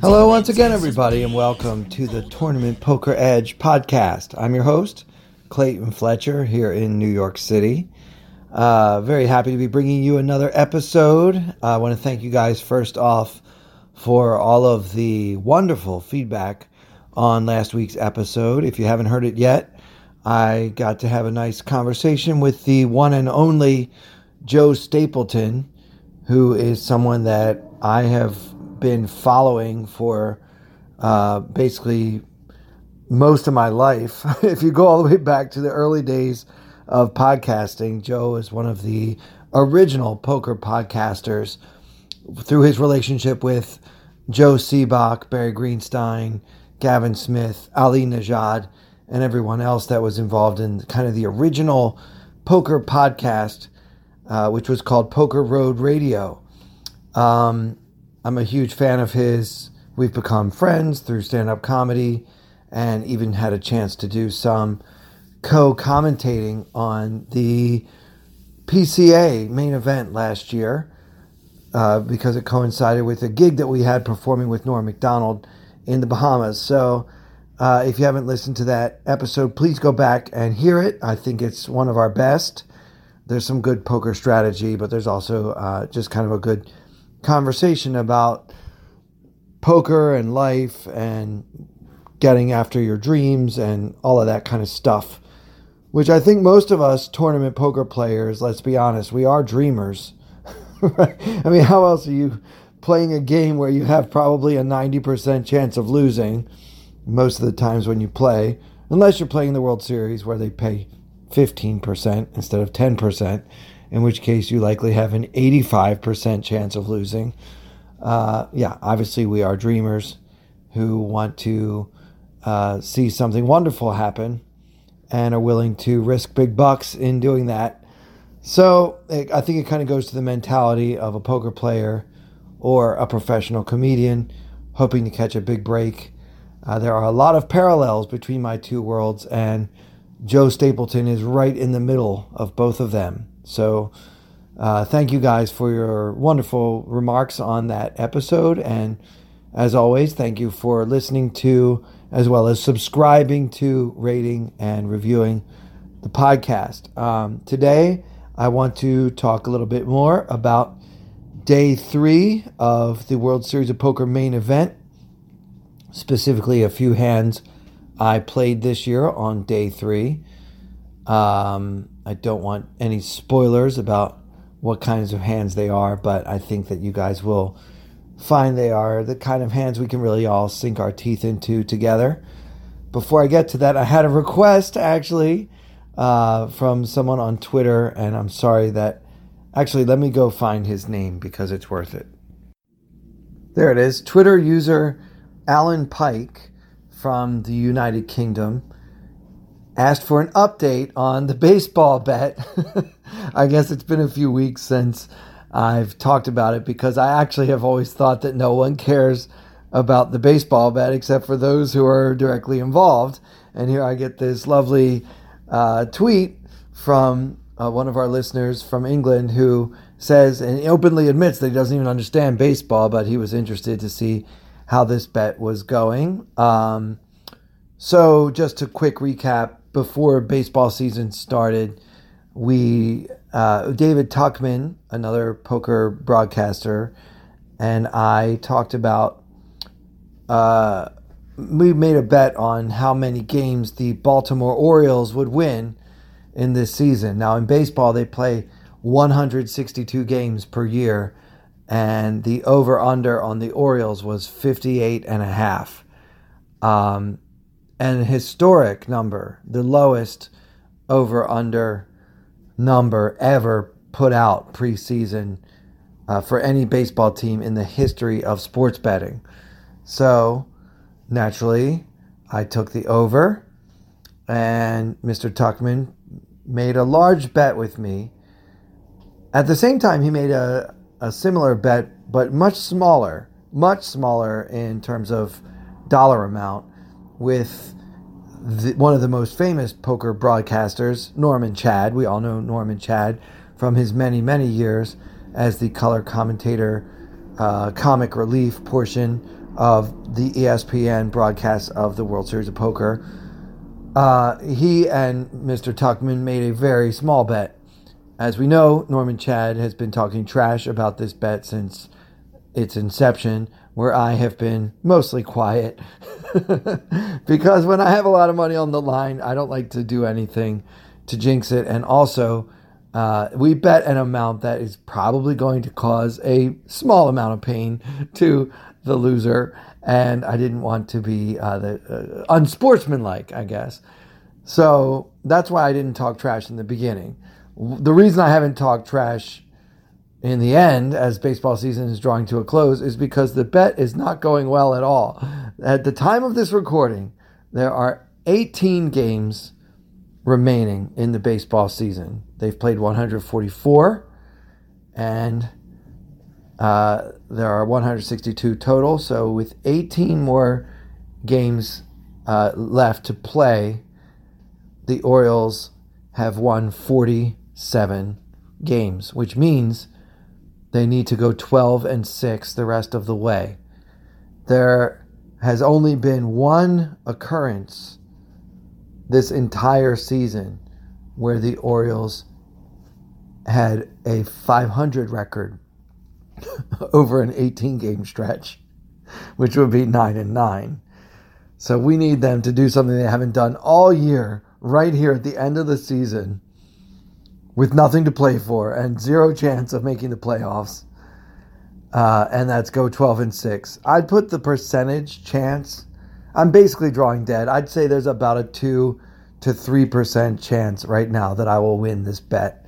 Hello, once again, everybody, and welcome to the Tournament Poker Edge podcast. I'm your host, Clayton Fletcher, here in New York City. Uh, very happy to be bringing you another episode. Uh, I want to thank you guys first off for all of the wonderful feedback on last week's episode. If you haven't heard it yet, I got to have a nice conversation with the one and only Joe Stapleton, who is someone that I have been following for uh, basically most of my life. if you go all the way back to the early days of podcasting, Joe is one of the original poker podcasters through his relationship with Joe Sebok, Barry Greenstein, Gavin Smith, Ali Nejad, and everyone else that was involved in kind of the original poker podcast, uh, which was called Poker Road Radio. Um, I'm a huge fan of his. We've become friends through stand up comedy and even had a chance to do some co commentating on the PCA main event last year uh, because it coincided with a gig that we had performing with Norm Macdonald in the Bahamas. So uh, if you haven't listened to that episode, please go back and hear it. I think it's one of our best. There's some good poker strategy, but there's also uh, just kind of a good conversation about poker and life and getting after your dreams and all of that kind of stuff. Which I think most of us tournament poker players, let's be honest, we are dreamers. I mean, how else are you playing a game where you have probably a 90% chance of losing most of the times when you play, unless you're playing the World Series where they pay 15% instead of 10%, in which case you likely have an 85% chance of losing. Uh, yeah, obviously, we are dreamers who want to uh, see something wonderful happen and are willing to risk big bucks in doing that. So I think it kind of goes to the mentality of a poker player or a professional comedian hoping to catch a big break. Uh, there are a lot of parallels between my two worlds, and Joe Stapleton is right in the middle of both of them. So, uh, thank you guys for your wonderful remarks on that episode. And as always, thank you for listening to as well as subscribing to, rating, and reviewing the podcast. Um, today, I want to talk a little bit more about day three of the World Series of Poker main event, specifically a few hands I played this year on day three. Um, I don't want any spoilers about what kinds of hands they are, but I think that you guys will find they are the kind of hands we can really all sink our teeth into together. Before I get to that, I had a request actually uh, from someone on Twitter, and I'm sorry that. Actually, let me go find his name because it's worth it. There it is. Twitter user Alan Pike from the United Kingdom asked for an update on the baseball bet. I guess it's been a few weeks since I've talked about it because I actually have always thought that no one cares about the baseball bet except for those who are directly involved. And here I get this lovely uh, tweet from uh, one of our listeners from England who says and openly admits that he doesn't even understand baseball, but he was interested to see how this bet was going. Um, so, just a quick recap before baseball season started we uh, David Tuckman, another poker broadcaster, and I talked about. Uh, we made a bet on how many games the Baltimore Orioles would win in this season. Now, in baseball, they play 162 games per year, and the over under on the Orioles was 58 and a half. Um, an historic number, the lowest over under number ever put out preseason uh, for any baseball team in the history of sports betting. So, naturally, I took the over and Mr. Tuckman made a large bet with me. At the same time, he made a, a similar bet, but much smaller, much smaller in terms of dollar amount, with the, one of the most famous poker broadcasters, Norman Chad. We all know Norman Chad from his many, many years as the color commentator, uh, comic relief portion of the ESPN broadcast of the World Series of Poker. Uh, he and Mr. Tuckman made a very small bet. As we know, Norman Chad has been talking trash about this bet since its inception, where I have been mostly quiet. because when I have a lot of money on the line, I don't like to do anything to jinx it. And also, uh, we bet an amount that is probably going to cause a small amount of pain to the loser. And I didn't want to be uh, the, uh, unsportsmanlike, I guess. So that's why I didn't talk trash in the beginning. The reason I haven't talked trash in the end, as baseball season is drawing to a close, is because the bet is not going well at all. At the time of this recording, there are 18 games remaining in the baseball season. They've played 144, and uh, there are 162 total. So, with 18 more games uh, left to play, the Orioles have won 47 games, which means they need to go 12 and 6 the rest of the way. There has only been one occurrence this entire season where the Orioles had a 500 record over an 18 game stretch, which would be 9 and 9. So we need them to do something they haven't done all year, right here at the end of the season with nothing to play for and zero chance of making the playoffs. Uh, and that's go 12 and 6. I'd put the percentage chance. I'm basically drawing dead. I'd say there's about a 2 to 3% chance right now that I will win this bet.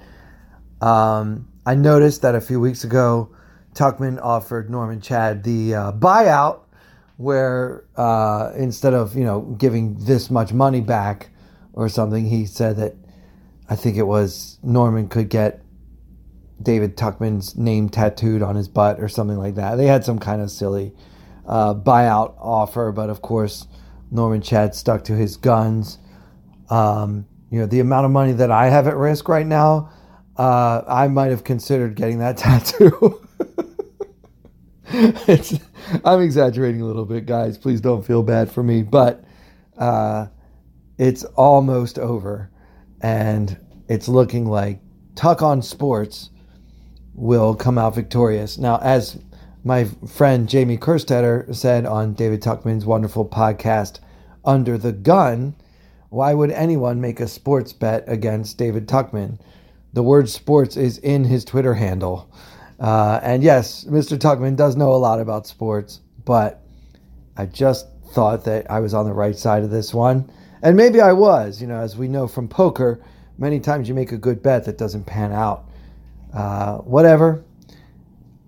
Um, I noticed that a few weeks ago, Tuckman offered Norman Chad the uh, buyout, where uh, instead of you know giving this much money back or something, he said that I think it was Norman could get David Tuckman's name tattooed on his butt or something like that. They had some kind of silly uh, buyout offer, but of course, Norman Chad stuck to his guns. Um, you know, the amount of money that I have at risk right now, uh, I might have considered getting that tattoo. I'm exaggerating a little bit, guys. Please don't feel bad for me, but uh, it's almost over and it's looking like Tuck on Sports will come out victorious. Now, as my friend Jamie Kerstetter said on David Tuckman's wonderful podcast, Under the Gun, why would anyone make a sports bet against David Tuckman? The word sports is in his Twitter handle. Uh, and yes, Mr. Tuckman does know a lot about sports, but I just thought that I was on the right side of this one. And maybe I was, you know, as we know from poker, many times you make a good bet that doesn't pan out. Uh, whatever.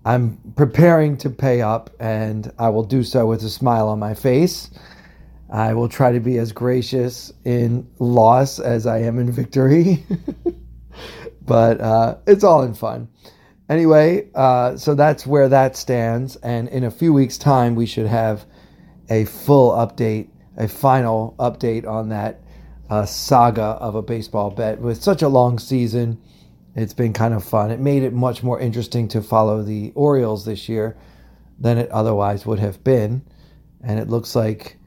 I'm preparing to pay up, and I will do so with a smile on my face. I will try to be as gracious in loss as I am in victory. but uh, it's all in fun. Anyway, uh, so that's where that stands. And in a few weeks' time, we should have a full update a final update on that uh, saga of a baseball bet. With such a long season, it's been kind of fun. It made it much more interesting to follow the Orioles this year than it otherwise would have been. And it looks like,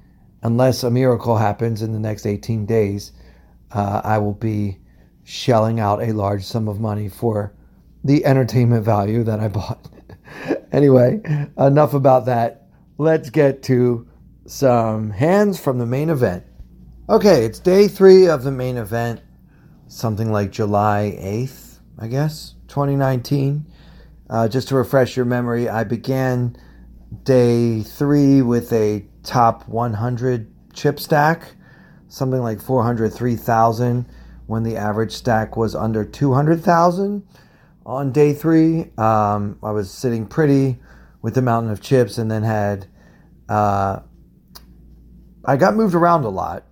unless a miracle happens in the next 18 days, uh, I will be shelling out a large sum of money for the entertainment value that I bought. anyway, enough about that. Let's get to some hands from the main event. Okay, it's day three of the main event, something like July 8th, I guess, 2019. Uh, just to refresh your memory, I began day three with a top 100 chip stack, something like 403,000 when the average stack was under 200,000 on day three. Um, I was sitting pretty with the mountain of chips and then had uh, I got moved around a lot.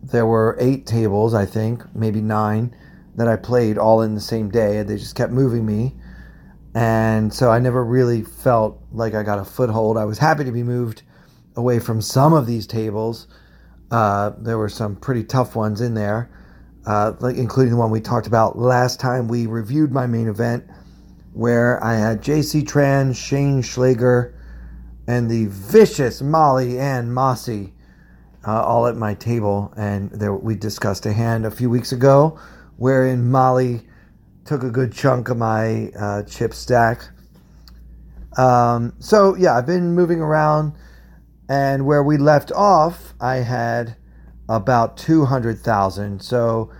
there were eight tables, I think, maybe nine, that I played all in the same day. They just kept moving me. And so I never really felt like I got a foothold. I was happy to be moved away from some of these tables. Uh, there were some pretty tough ones in there, uh, like including the one we talked about last time we reviewed my main event, where I had J.C. Tran, Shane Schleger, and the vicious Molly and Mossy uh, all at my table. And there, we discussed a hand a few weeks ago wherein Molly took a good chunk of my uh, chip stack. Um, so yeah, I've been moving around, and where we left off, I had about two hundred thousand. So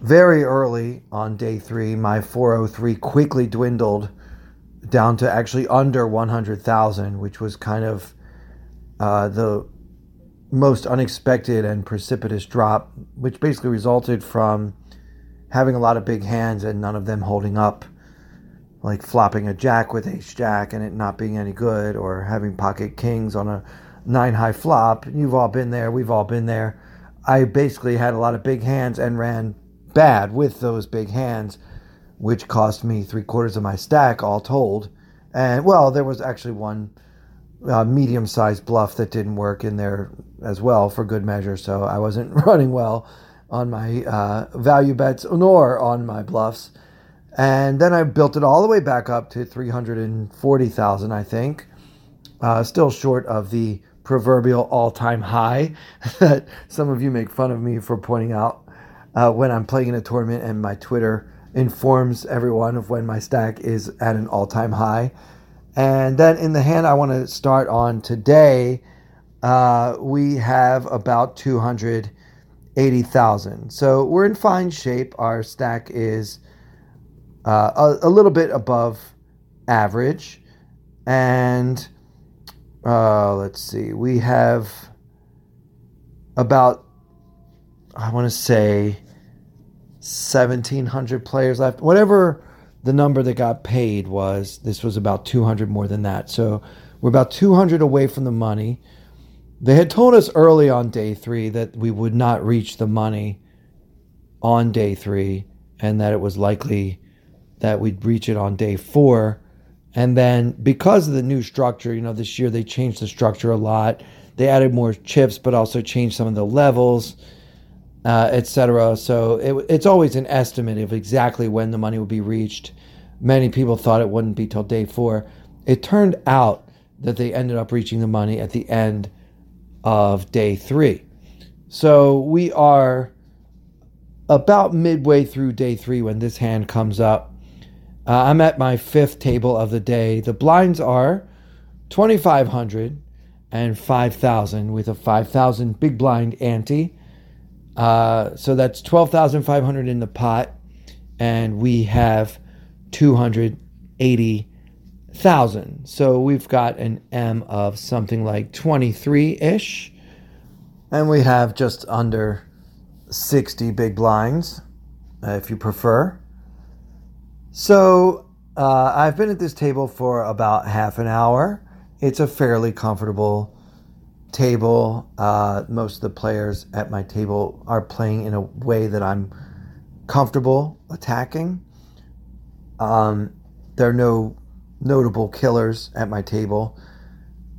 very early on day three, my four hundred three quickly dwindled down to actually under one hundred thousand, which was kind of uh, the most unexpected and precipitous drop, which basically resulted from having a lot of big hands and none of them holding up, like flopping a jack with ace jack and it not being any good, or having pocket kings on a nine high flop. You've all been there, we've all been there. I basically had a lot of big hands and ran bad with those big hands, which cost me three quarters of my stack all told. And well, there was actually one uh, medium sized bluff that didn't work in there as well for good measure, so I wasn't running well on my uh, value bets nor on my bluffs. And then I built it all the way back up to 340,000, I think. Uh, still short of the proverbial all time high that some of you make fun of me for pointing out uh, when I'm playing in a tournament and my Twitter informs everyone of when my stack is at an all time high. And then in the hand I want to start on today, uh, we have about 280,000. So we're in fine shape. Our stack is uh, a, a, little bit above average. And uh, let's see, we have about, I want to say, 1,700 players left. Whatever the number that got paid was, this was about 200 more than that. So we're about 200 away from the money. They had told us early on day three that we would not reach the money on day three and that it was likely that we'd reach it on day four. And then because of the new structure, you know, this year they changed the structure a lot. They added more chips, but also changed some of the levels, uh, etc. So it, it's always an estimate of exactly when the money would be reached. Many people thought it wouldn't be till day four. It turned out that they ended up reaching the money at the end of day three. So we are about midway through day three when this hand comes up. Uh, I'm at my fifth table of the day. The blinds are 2,500 and 5,000 with a 5,000 big blind ante. Uh, so that's 12,500 in the pot, and we have 280 thousand. So we've got an M of something like 23 ish. And we have just under 60 big blinds, uh, if you prefer. So uh, I've been at this table for about half an hour. It's a fairly comfortable table. Uh, most of the players at my table are playing in a way that I'm comfortable attacking. Um, there are no notable killers at my table.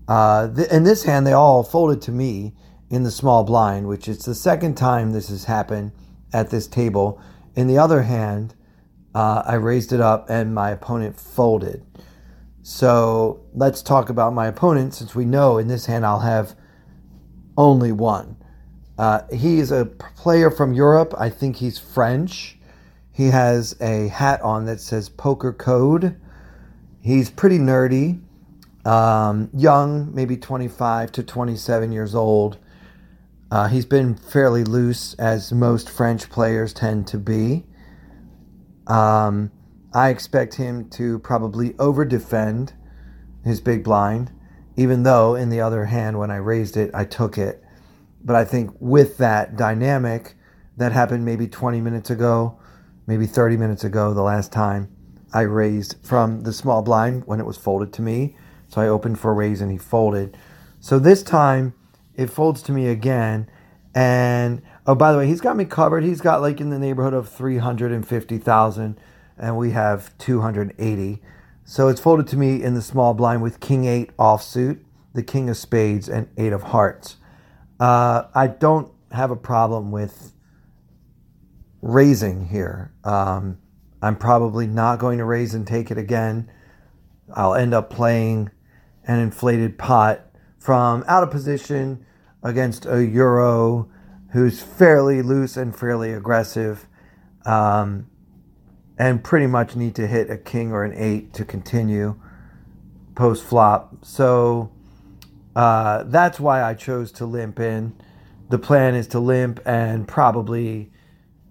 Uh, th- in this hand, they all folded to me in the small blind, which is the second time this has happened at this table. In the other hand, uh, I raised it up and my opponent folded. So let's talk about my opponent since we know in this hand I'll have only one. Uh, he is a player from Europe. I think he's French. He has a hat on that says Poker Code He's pretty nerdy, um, young, maybe 25 to 27 years old. Uh, he's been fairly loose, as most French players tend to be. Um, I expect him to probably over defend his big blind, even though, in the other hand, when I raised it, I took it. But I think with that dynamic, that happened maybe 20 minutes ago, maybe 30 minutes ago, the last time. I raised from the small blind when it was folded to me. So I opened for a raise and he folded. So this time it folds to me again. And oh, by the way, he's got me covered. He's got like in the neighborhood of 350,000 and we have 280. So it's folded to me in the small blind with king 8 offsuit, the king of spades and 8 of hearts. Uh, I don't have a problem with raising here. Um, I'm probably not going to raise and take it again. I'll end up playing an inflated pot from out of position against a Euro who's fairly loose and fairly aggressive, um, and pretty much need to hit a king or an eight to continue post flop. So uh, that's why I chose to limp in. The plan is to limp and probably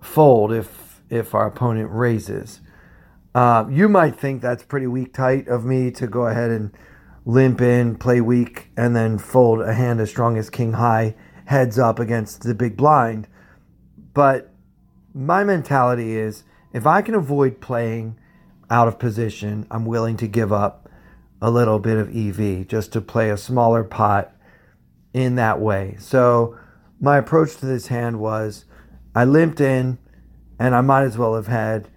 fold if if our opponent raises. Uh, you might think that's pretty weak tight of me to go ahead and limp in, play weak, and then fold a hand as strong as king high heads up against the big blind. But my mentality is if I can avoid playing out of position, I'm willing to give up a little bit of EV just to play a smaller pot in that way. So my approach to this hand was I limped in and I might as well have had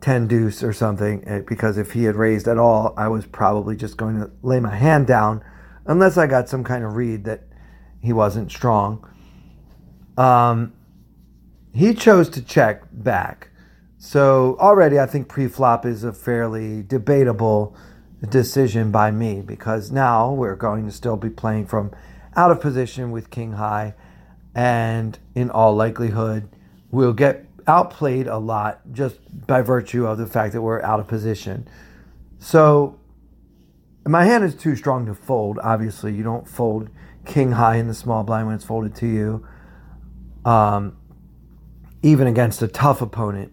10 deuce or something eh, because if he had raised at all, I was probably just going to lay my hand down unless I got some kind of read that he wasn't strong. Um, he chose to check back. So already I think pre-flop is a fairly debatable decision by me because now we're going to still be playing from out of position with king high and in all likelihood we'll get outplayed a lot just by virtue of the fact that we're out of position. So my hand is too strong to fold. Obviously, you don't fold king high in the small blind when it's folded to you. Um, even against a tough opponent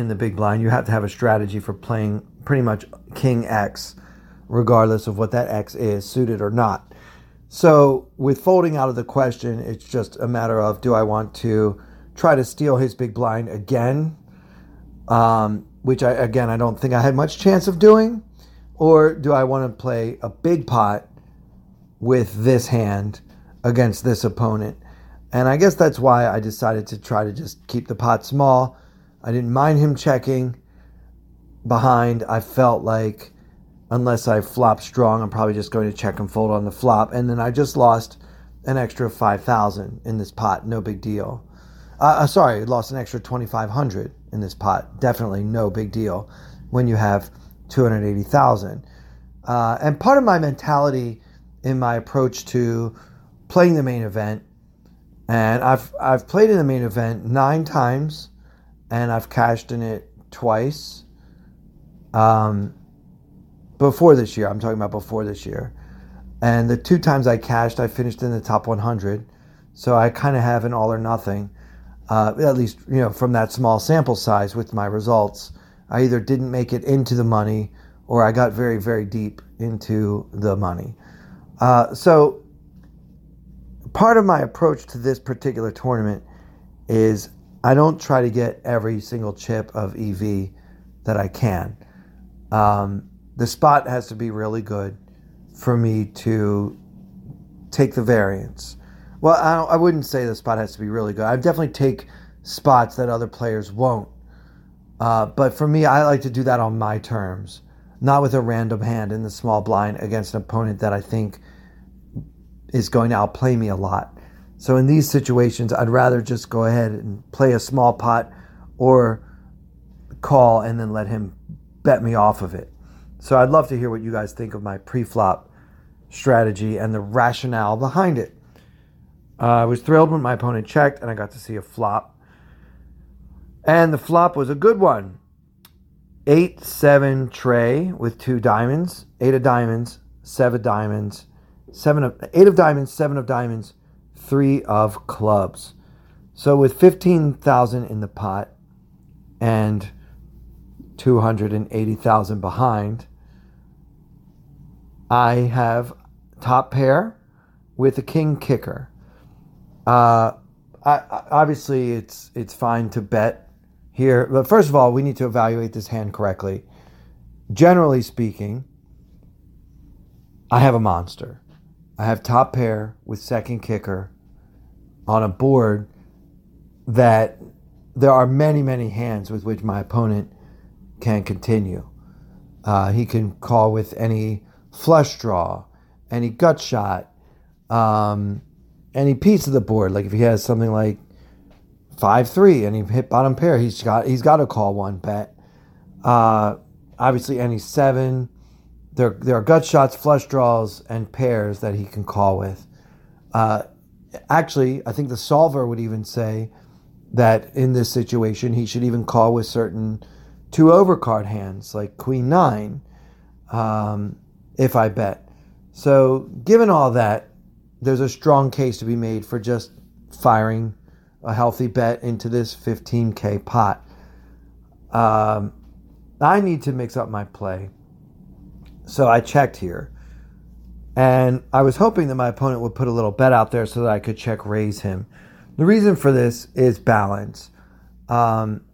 in the big blind, you have to have a strategy for playing pretty much king X, regardless of what that X is, suited or not. So, with folding out of the question, it's just a matter of do I want to try to steal his big blind again, um, which I again I don't think I had much chance of doing, or do I want to play a big pot with this hand against this opponent? And I guess that's why I decided to try to just keep the pot small. I didn't mind him checking behind. I felt like unless I flop strong, I'm probably just going to check and fold on the flop. And then I just lost an extra 5,000 in this pot. No big deal. Uh, uh, sorry, lost an extra 2,500 in this pot. Definitely no big deal when you have 280,000. Uh, and part of my mentality in my approach to playing the main event, and I've I've played in the main event nine times, and I've cashed in it twice. Um, before this year, I'm talking about before this year, and the two times I cashed, I finished in the top 100. So I kind of have an all or nothing uh, at least you know from that small sample size with my results. I either didn't make it into the money or I got very very deep into the money. Uh, so part of my approach to this particular tournament is I don't try to get every single chip of EV that I can. Um, the spot has to be really good for me to take the variance. Well, I, I wouldn't say the spot has to be really good. I definitely take spots that other players won't. Uh, but for me, I like to do that on my terms, not with a random hand in the small blind against an opponent that I think is going to outplay me a lot. So in these situations, I'd rather just go ahead and play a small pot or call and then let him bet me off of it. So I'd love to hear what you guys think of my pre-flop strategy and the rationale behind it. Uh, I was thrilled when my opponent checked and I got to see a flop. And the flop was a good one. 8 7 tray with two diamonds, 8 of diamonds, 7 of diamonds, 7 of 8 of diamonds, 7 of diamonds, 3 of clubs. So with 15,000 in the pot and 280,000 behind, I have top pair with a king kicker. Uh, I, obviously, it's it's fine to bet here, but first of all, we need to evaluate this hand correctly. Generally speaking, I have a monster. I have top pair with second kicker on a board that there are many, many hands with which my opponent can continue. Uh, he can call with any flush draw, any gut shot, um, any piece of the board. Like if he has something like five three and he hit bottom pair, he's got he's got to call one bet. Uh, obviously, any seven. There there are gut shots, flush draws, and pairs that he can call with. Uh, actually, I think the solver would even say that in this situation he should even call with certain two overcard hands like Queen Nine, um, if I bet. So, given all that, there's a strong case to be made for just firing a healthy bet into this 15k pot. Um, I need to mix up my play. So I checked here. And I was hoping that my opponent would put a little bet out there so that I could check raise him. The reason for this is balance. Um,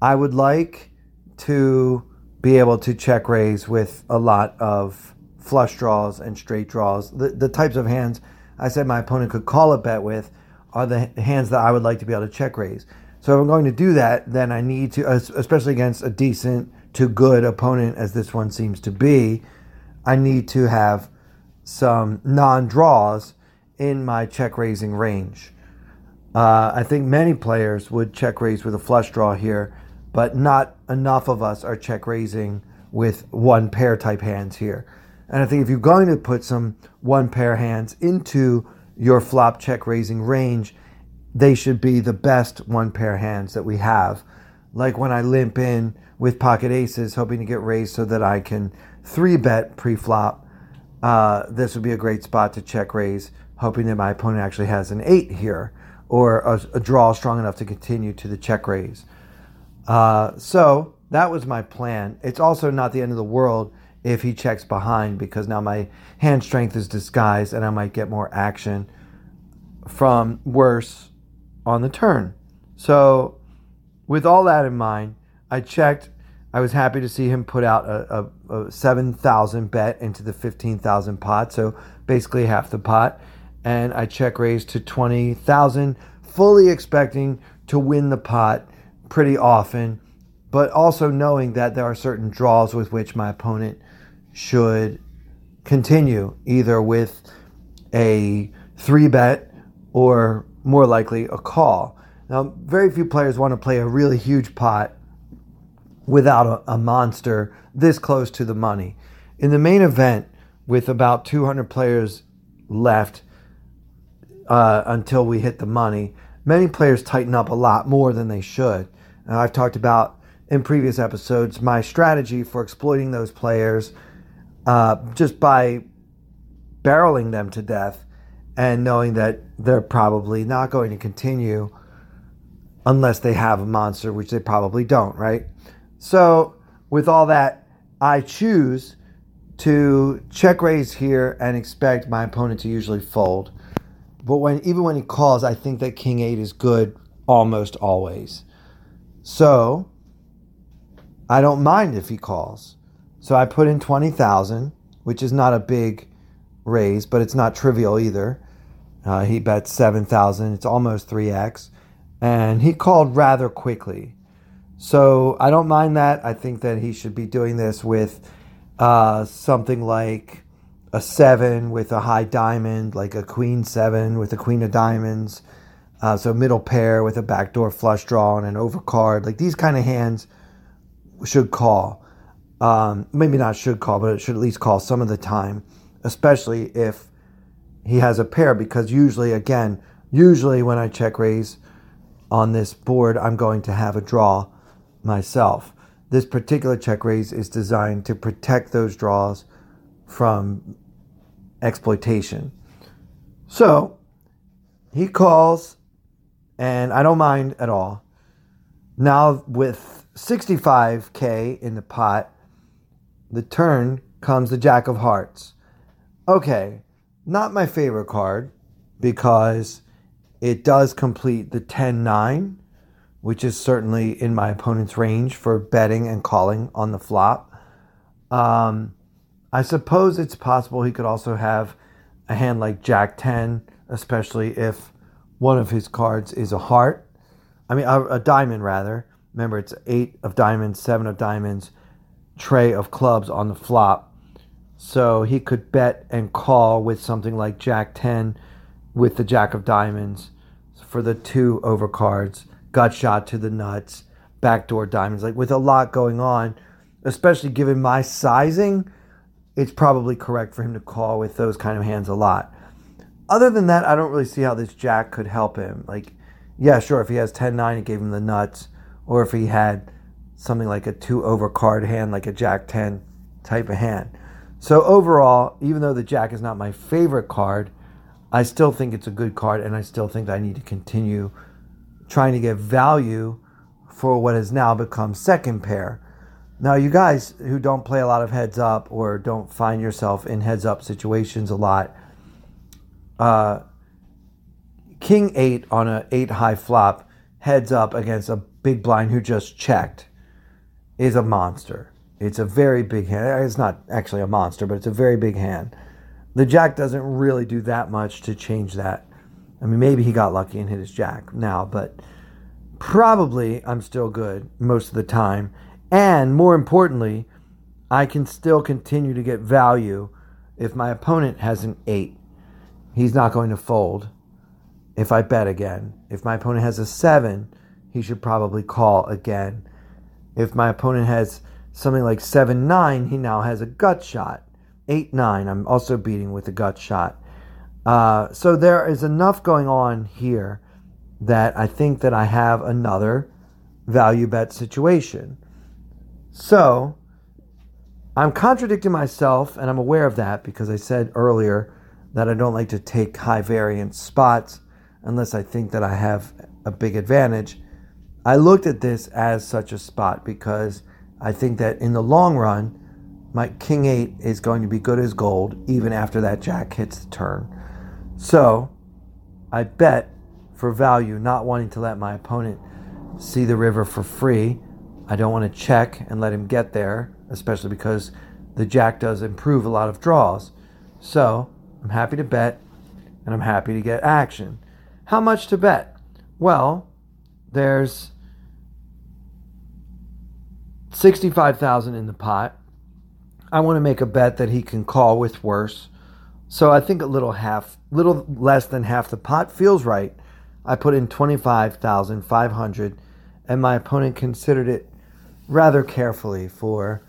I would like to be able to check raise with a lot of flush draws and straight draws. The, the types of hands I said my opponent could call a bet with are the hands that I would like to be able to check raise. So if I'm going to do that, then I need to, especially against a decent to good opponent as this one seems to be, I need to have some non draws in my check raising range. Uh, I think many players would check raise with a flush draw here, but not enough of us are check raising with one pair type hands here. And I think if you're going to put some one pair hands into your flop check raising range, they should be the best one pair hands that we have. Like when I limp in with pocket aces, hoping to get raised so that I can three bet pre flop, uh, this would be a great spot to check raise, hoping that my opponent actually has an eight here or a, a draw strong enough to continue to the check raise. Uh, so that was my plan. It's also not the end of the world if he checks behind because now my hand strength is disguised and I might get more action from worse on the turn. So, with all that in mind, I checked. I was happy to see him put out a, a, a 7,000 bet into the 15,000 pot, so basically half the pot. And I check raised to 20,000, fully expecting to win the pot pretty often, but also knowing that there are certain draws with which my opponent should continue either with a three bet or more likely a call. Now, very few players want to play a really huge pot without a, a monster this close to the money. In the main event, with about 200 players left uh, until we hit the money, many players tighten up a lot more than they should. I've talked about in previous episodes my strategy for exploiting those players uh, just by barreling them to death and knowing that they're probably not going to continue unless they have a monster, which they probably don't, right? So, with all that, I choose to check raise here and expect my opponent to usually fold. But when even when he calls, I think that king eight is good almost always. So I don't mind if he calls. So I put in 20,000, which is not a big raise, but it's not trivial either. Uh, he bet 7,000. It's almost 3x. And he called rather quickly. So I don't mind that. I think that he should be doing this with uh, something like a seven with a high diamond, like a queen seven with a queen of diamonds. Uh, so middle pair with a backdoor flush draw and an overcard. Like these kind of hands should call. Um, maybe not should call, but it should at least call some of the time, especially if he has a pair. Because usually, again, usually when I check raise on this board, I'm going to have a draw myself. This particular check raise is designed to protect those draws from exploitation. So he calls, and I don't mind at all. Now, with 65k in the pot, the turn comes the Jack of Hearts. Okay, not my favorite card because it does complete the 10 9, which is certainly in my opponent's range for betting and calling on the flop. Um, I suppose it's possible he could also have a hand like Jack 10, especially if one of his cards is a heart. I mean, a, a diamond rather. Remember, it's eight of diamonds, seven of diamonds, tray of clubs on the flop. So he could bet and call with something like Jack 10 with the Jack of Diamonds for the two overcards, gut shot to the nuts, backdoor diamonds. Like with a lot going on, especially given my sizing, it's probably correct for him to call with those kind of hands a lot. Other than that, I don't really see how this Jack could help him. Like, yeah, sure, if he has 10 9, it gave him the nuts. Or if he had something like a two overcard hand, like a Jack 10 type of hand. So overall, even though the Jack is not my favorite card, I still think it's a good card, and I still think I need to continue trying to get value for what has now become second pair. Now, you guys who don't play a lot of heads up or don't find yourself in heads up situations a lot, uh, King eight on a eight high flop heads up against a big blind who just checked is a monster. It's a very big hand. It's not actually a monster, but it's a very big hand. The jack doesn't really do that much to change that. I mean, maybe he got lucky and hit his jack now, but probably I'm still good most of the time. And more importantly, I can still continue to get value if my opponent has an eight. He's not going to fold if I bet again. If my opponent has a seven, he should probably call again. If my opponent has something like 7 9, he now has a gut shot. 8 9, I'm also beating with a gut shot. Uh, so there is enough going on here that I think that I have another value bet situation. So I'm contradicting myself, and I'm aware of that because I said earlier that I don't like to take high variance spots unless I think that I have a big advantage. I looked at this as such a spot because I think that in the long run, my king eight is going to be good as gold even after that jack hits the turn. So I bet for value, not wanting to let my opponent see the river for free. I don't want to check and let him get there, especially because the jack does improve a lot of draws. So I'm happy to bet and I'm happy to get action. How much to bet? Well, there's 65,000 in the pot. I want to make a bet that he can call with worse. So I think a little half, little less than half the pot feels right. I put in 25,500 and my opponent considered it rather carefully for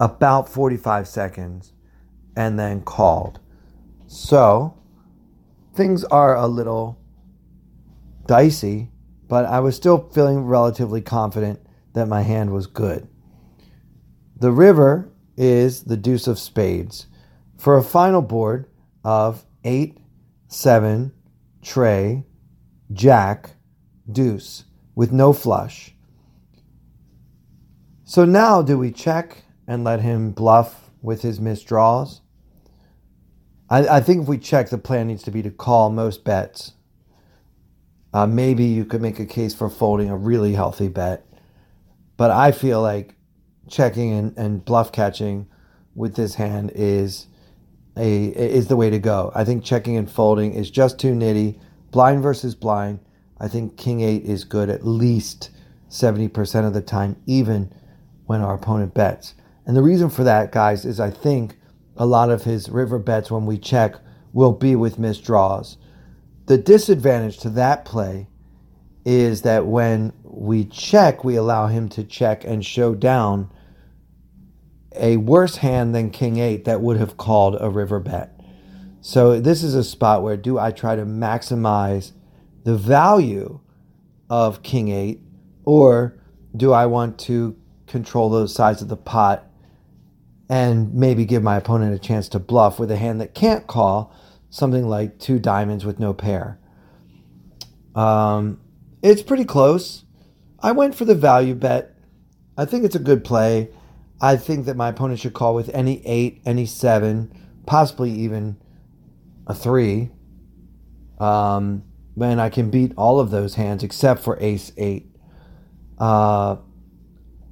about 45 seconds and then called. So things are a little dicey, but I was still feeling relatively confident that my hand was good. The river is the deuce of spades for a final board of 8, 7, tray, jack, deuce with no flush. So now do we check and let him bluff with his misdraws? I, I think if we check, the plan needs to be to call most bets. Uh, maybe you could make a case for folding a really healthy bet. But I feel like checking and, and bluff catching with this hand is a is the way to go. I think checking and folding is just too nitty. Blind versus blind. I think King eight is good at least seventy percent of the time, even when our opponent bets. And the reason for that, guys, is I think a lot of his river bets when we check will be with missed draws. The disadvantage to that play is that when we check, we allow him to check and show down a worse hand than King 8 that would have called a river bet. So this is a spot where do I try to maximize the value of King 8 or do I want to control the size of the pot and maybe give my opponent a chance to bluff with a hand that can't call something like two diamonds with no pair. Um, it's pretty close. I went for the value bet. I think it's a good play. I think that my opponent should call with any eight, any seven, possibly even a three. Um, and I can beat all of those hands except for ace eight. Uh,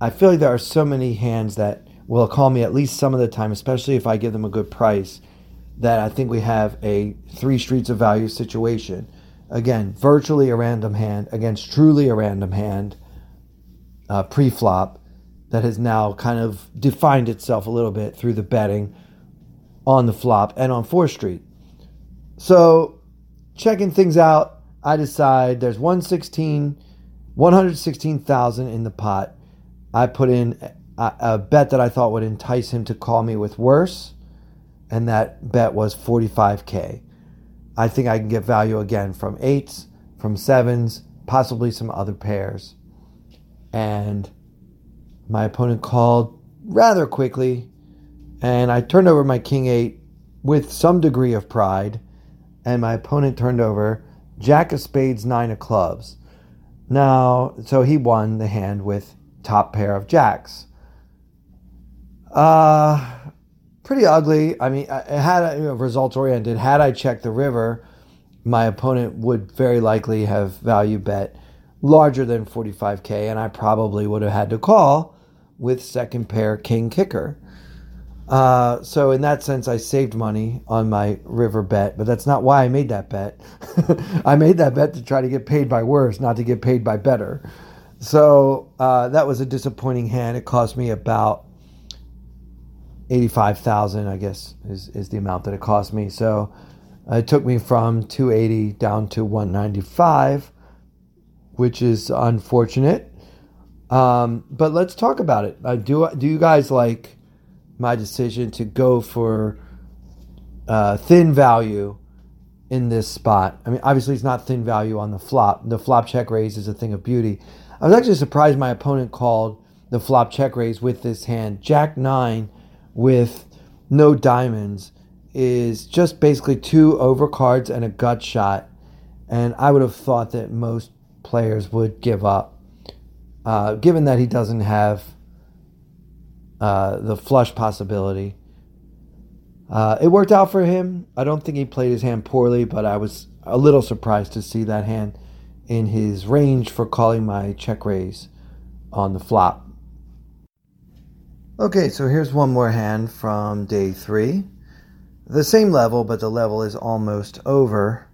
I feel like there are so many hands that will call me at least some of the time, especially if I give them a good price, that I think we have a three streets of value situation. again, virtually a random hand against truly a random hand uh, pre flop that has now kind of defined itself a little bit through the betting on the flop and on 4th Street. So, checking things out, I decide there's 116, 116,000 in the pot. I put in a, a bet that I thought would entice him to call me with worse, and that bet was 45K. I think I can get value again from eights, from sevens, possibly some other pairs. And my opponent called rather quickly, and I turned over my king eight with some degree of pride, and my opponent turned over jack of spades, nine of clubs. Now, so he won the hand with top pair of jacks. Uh, pretty ugly. I mean, it had you know, results oriented. Had I checked the river, my opponent would very likely have value bet larger than 45k, and I probably would have had to call with second pair king kicker. Uh, so in that sense, I saved money on my river bet, but that's not why I made that bet. I made that bet to try to get paid by worse, not to get paid by better. So uh, that was a disappointing hand. It cost me about eighty-five thousand, I guess, is is the amount that it cost me. So it took me from two eighty down to one ninety-five, which is unfortunate. Um, but let's talk about it. Uh, do do you guys like my decision to go for uh, thin value in this spot? I mean, obviously it's not thin value on the flop. The flop check raise is a thing of beauty. I was actually surprised my opponent called the flop check raise with this hand. Jack nine with no diamonds is just basically two overcards and a gut shot. And I would have thought that most players would give up. Uh, given that he doesn't have uh, the flush possibility. Uh, it worked out for him. I don't think he played his hand poorly, but I was a little surprised to see that hand in his range for calling my check raise on the flop. Okay, so here's one more hand from day three. The same level, but the level is almost over,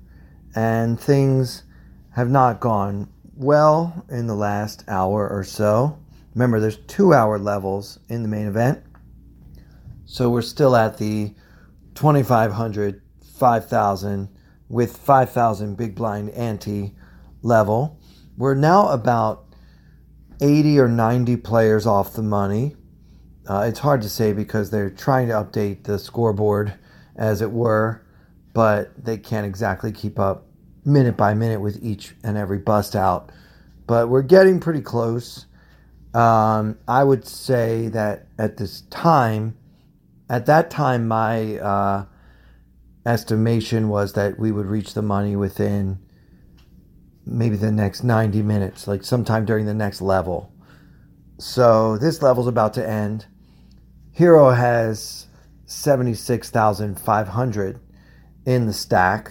and things have not gone well in the last hour or so. Remember, there's two hour levels in the main event, so we're still at the 2500, 5000 with 5000 big blind ante level. We're now about 80 or 90 players off the money. Uh, it's hard to say because they're trying to update the scoreboard, as it were, but they can't exactly keep up minute by minute with each and every bust out. But we're getting pretty close. Um, I would say that at this time, at that time, my uh, estimation was that we would reach the money within maybe the next 90 minutes, like sometime during the next level. So this level's about to end. Hero has 76,500 in the stack,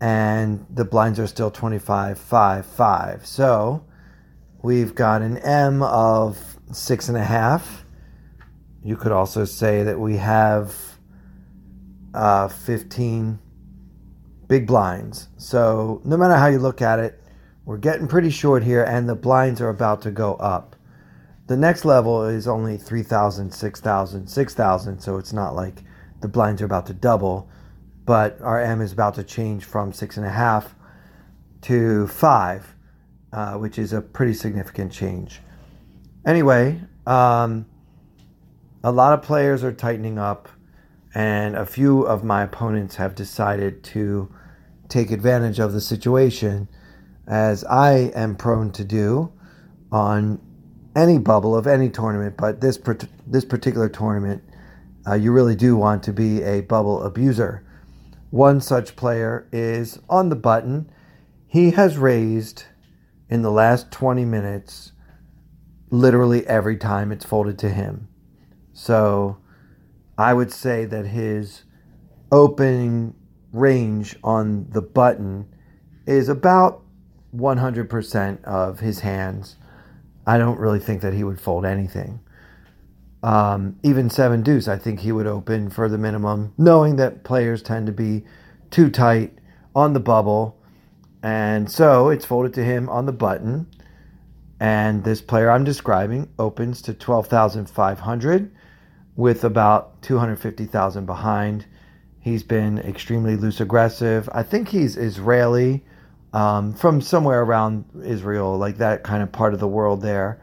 and the blinds are still 25, 5, 5. So we've got an M of six and a half. You could also say that we have uh, 15 big blinds. So no matter how you look at it, we're getting pretty short here, and the blinds are about to go up. The next level is only 3,000, 6,000, 6,000, so it's not like the blinds are about to double, but our M is about to change from 6.5 to 5, uh, which is a pretty significant change. Anyway, um, a lot of players are tightening up, and a few of my opponents have decided to take advantage of the situation, as I am prone to do on any bubble of any tournament, but this this particular tournament, uh, you really do want to be a bubble abuser. One such player is on the button. He has raised in the last 20 minutes literally every time it's folded to him. So I would say that his opening range on the button is about 100% of his hands I don't really think that he would fold anything. Um, even seven deuce, I think he would open for the minimum, knowing that players tend to be too tight on the bubble. And so it's folded to him on the button. And this player I'm describing opens to 12,500 with about 250,000 behind. He's been extremely loose aggressive. I think he's Israeli um, from somewhere around Israel, like that kind of part of the world there.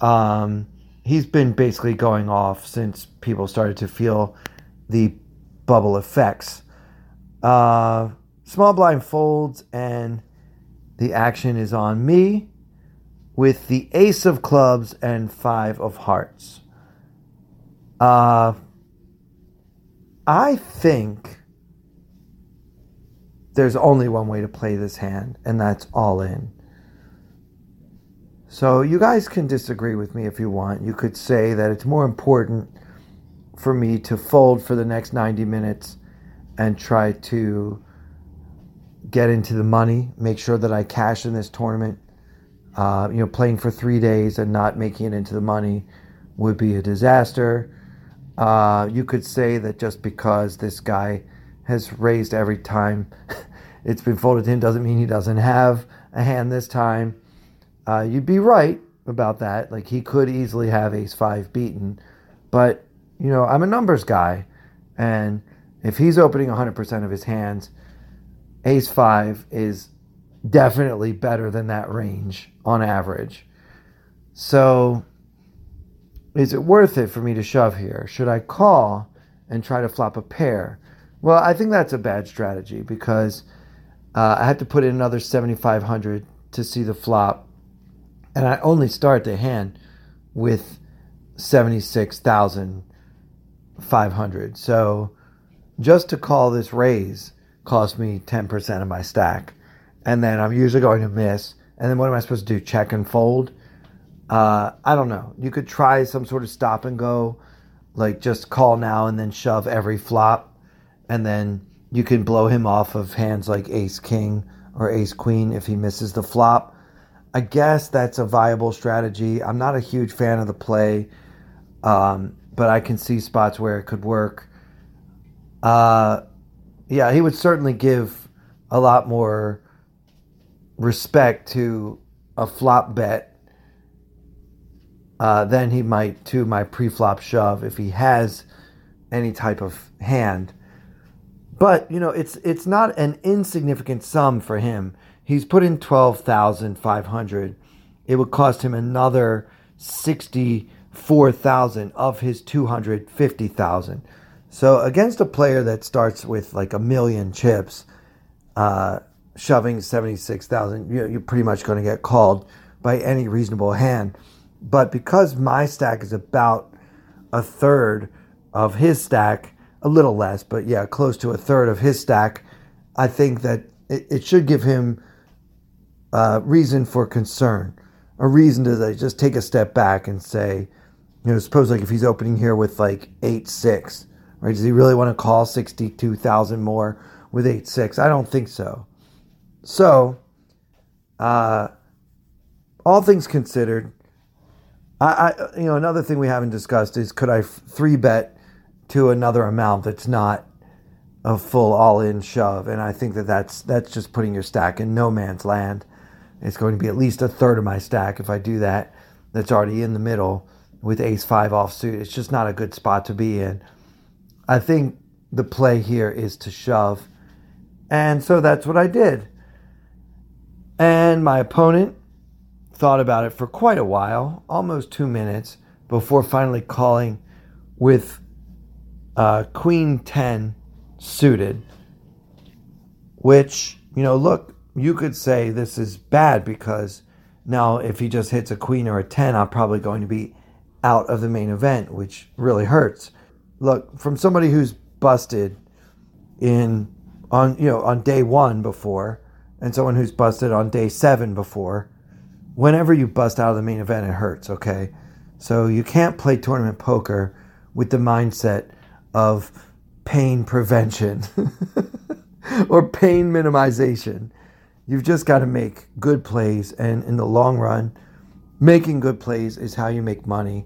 Um, he's been basically going off since people started to feel the bubble effects. Uh, small blind folds, and the action is on me with the ace of clubs and five of hearts. Uh, I think there's only one way to play this hand, and that's all in. So you guys can disagree with me if you want. You could say that it's more important for me to fold for the next 90 minutes and try to get into the money, make sure that I cash in this tournament. Uh, you know, playing for three days and not making it into the money would be a disaster. Uh, you could say that just because this guy has raised every time it's been folded to him doesn't mean he doesn't have a hand this time. Uh, you'd be right about that. Like he could easily have ace five beaten, but you know I'm a numbers guy, and if he's opening 100% of his hands, ace five is definitely better than that range on average. So, is it worth it for me to shove here? Should I call and try to flop a pair? Well, I think that's a bad strategy because uh, I have to put in another 7,500 to see the flop and I only start the hand with 76,500. So just to call this raise cost me 10% of my stack. And then I'm usually going to miss. And then what am I supposed to do? Check and fold? Uh, I don't know. You could try some sort of stop and go, like just call now and then shove every flop. And then you can blow him off of hands like ace king or ace queen if he misses the flop I guess that's a viable strategy. I'm not a huge fan of the play, um, but I can see spots where it could work. Uh, yeah, he would certainly give a lot more respect to a flop bet uh, than he might to my pre-flop shove if he has any type of hand. But you know, it's it's not an insignificant sum for him He's put in 12,500. It would cost him another 64,000 of his 250,000. So against a player that starts with like a million chips, uh, shoving 76,000, you're pretty much going to get called by any reasonable hand. But because my stack is about a third of his stack, a little less, but yeah, close to a third of his stack, I think that it, it should give him uh, reason for concern, a reason to like, just take a step back and say, you know, suppose like if he's opening here with like eight six, right? Does he really want to call sixty two thousand more with eight six? I don't think so. So, uh, all things considered, I, I you know another thing we haven't discussed is could I three bet to another amount that's not a full all in shove, and I think that that's that's just putting your stack in no man's land. It's going to be at least a third of my stack if I do that. That's already in the middle with ace five offsuit. It's just not a good spot to be in. I think the play here is to shove. And so that's what I did. And my opponent thought about it for quite a while, almost two minutes, before finally calling with uh, Queen 10 suited, which, you know, look, you could say this is bad because now if he just hits a queen or a 10, I'm probably going to be out of the main event, which really hurts. Look, from somebody who's busted in on you know on day 1 before and someone who's busted on day 7 before, whenever you bust out of the main event it hurts, okay? So you can't play tournament poker with the mindset of pain prevention or pain minimization. You've just got to make good plays, and in the long run, making good plays is how you make money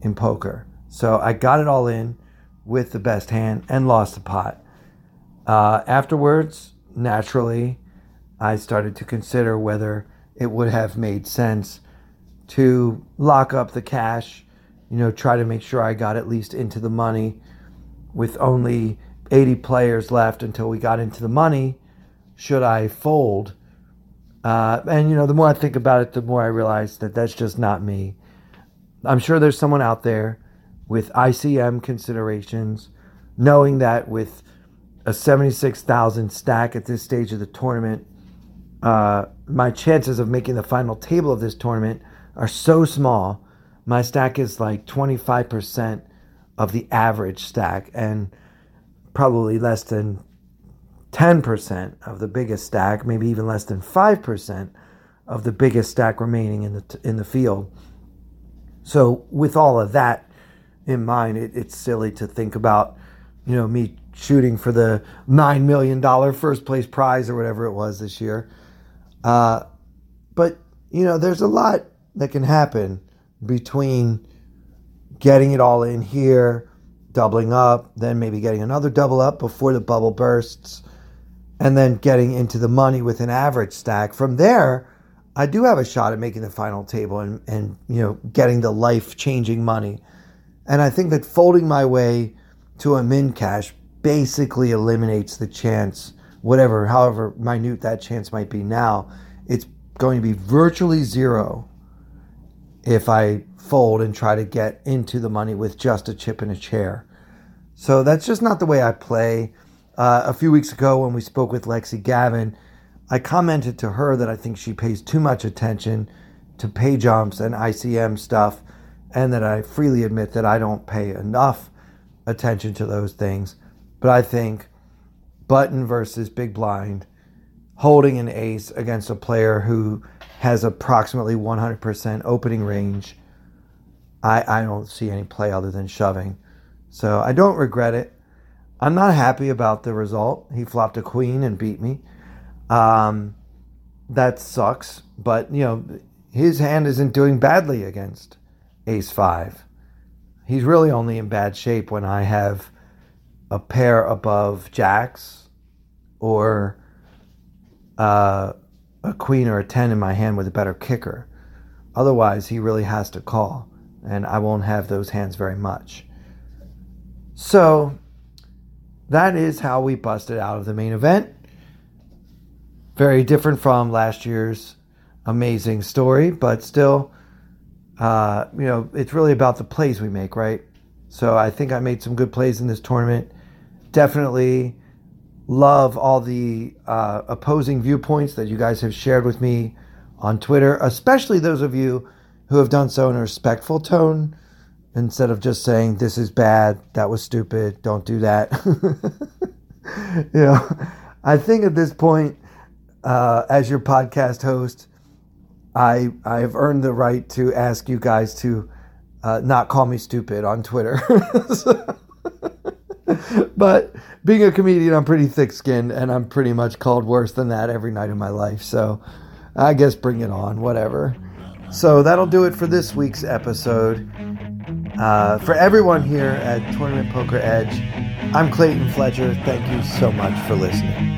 in poker. So I got it all in with the best hand and lost the pot. Uh, afterwards, naturally, I started to consider whether it would have made sense to lock up the cash, you know, try to make sure I got at least into the money with only 80 players left until we got into the money. Should I fold? Uh, and, you know, the more I think about it, the more I realize that that's just not me. I'm sure there's someone out there with ICM considerations, knowing that with a 76,000 stack at this stage of the tournament, uh, my chances of making the final table of this tournament are so small. My stack is like 25% of the average stack and probably less than 10% of the biggest stack, maybe even less than 5% of the biggest stack remaining in the in the field. So with all of that in mind, it, it's silly to think about, you know, me shooting for the nine million dollar first place prize or whatever it was this year. Uh, but you know, there's a lot that can happen between getting it all in here, doubling up, then maybe getting another double up before the bubble bursts, and then getting into the money with an average stack. From there, I do have a shot at making the final table and, and you know getting the life changing money. And I think that folding my way to a min cash basically eliminates the chance, whatever, however minute that chance might be now. It's going to be virtually zero if I fold and try to get into the money with just a chip and a chair. So that's just not the way I play. Uh, a few weeks ago, when we spoke with Lexy Gavin, I commented to her that I think she pays too much attention to pay jumps and ICM stuff, and that I freely admit that I don't pay enough attention to those things. But I think button versus big blind, holding an ace against a player who has approximately 100% opening range, I, I don't see any play other than shoving. So I don't regret it. I'm not happy about the result. He flopped a queen and beat me. Um, that sucks. But, you know, his hand isn't doing badly against ace five. He's really only in bad shape when I have a pair above jacks or uh, a queen or a 10 in my hand with a better kicker. Otherwise, he really has to call, and I won't have those hands very much. So, that is how we busted out of the main event. Very different from last year's amazing story, but still, uh, you know, it's really about the plays we make, right? So I think I made some good plays in this tournament definitely love all the uh, opposing viewpoints that you guys have shared with me on Twitter, especially those of you who have done so in a respectful tone instead of just saying, This is bad, that was stupid, don't do that. you know, I think at this point, uh, as your podcast host, I I have earned the right to ask you guys to uh, not call me stupid on Twitter. but being a comedian, I'm pretty thick skinned and I'm pretty much called worse than that every night of my life. So I guess bring it on, whatever. So that'll do it for this week's episode. Uh, for everyone here at Tournament Poker Edge, I'm Clayton Fletcher. Thank you so much for listening.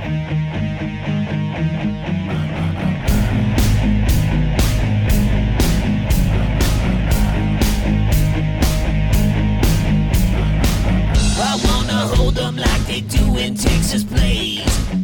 Texas, please.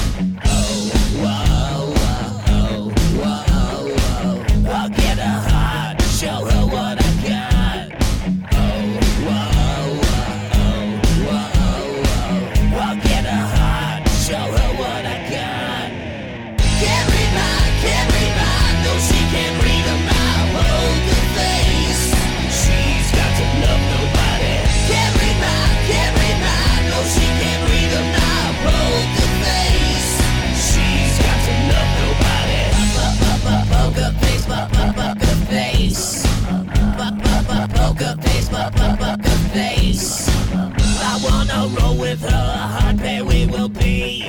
With her, pair we will be.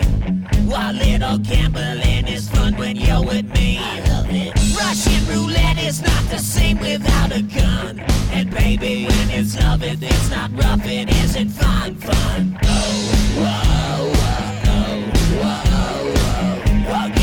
While little gambling is fun when you're with me. Russian roulette is not the same without a gun. And baby, when it's love, it, it's not rough, it isn't fun, fun. Oh, whoa, whoa, oh, whoa, whoa. I'll get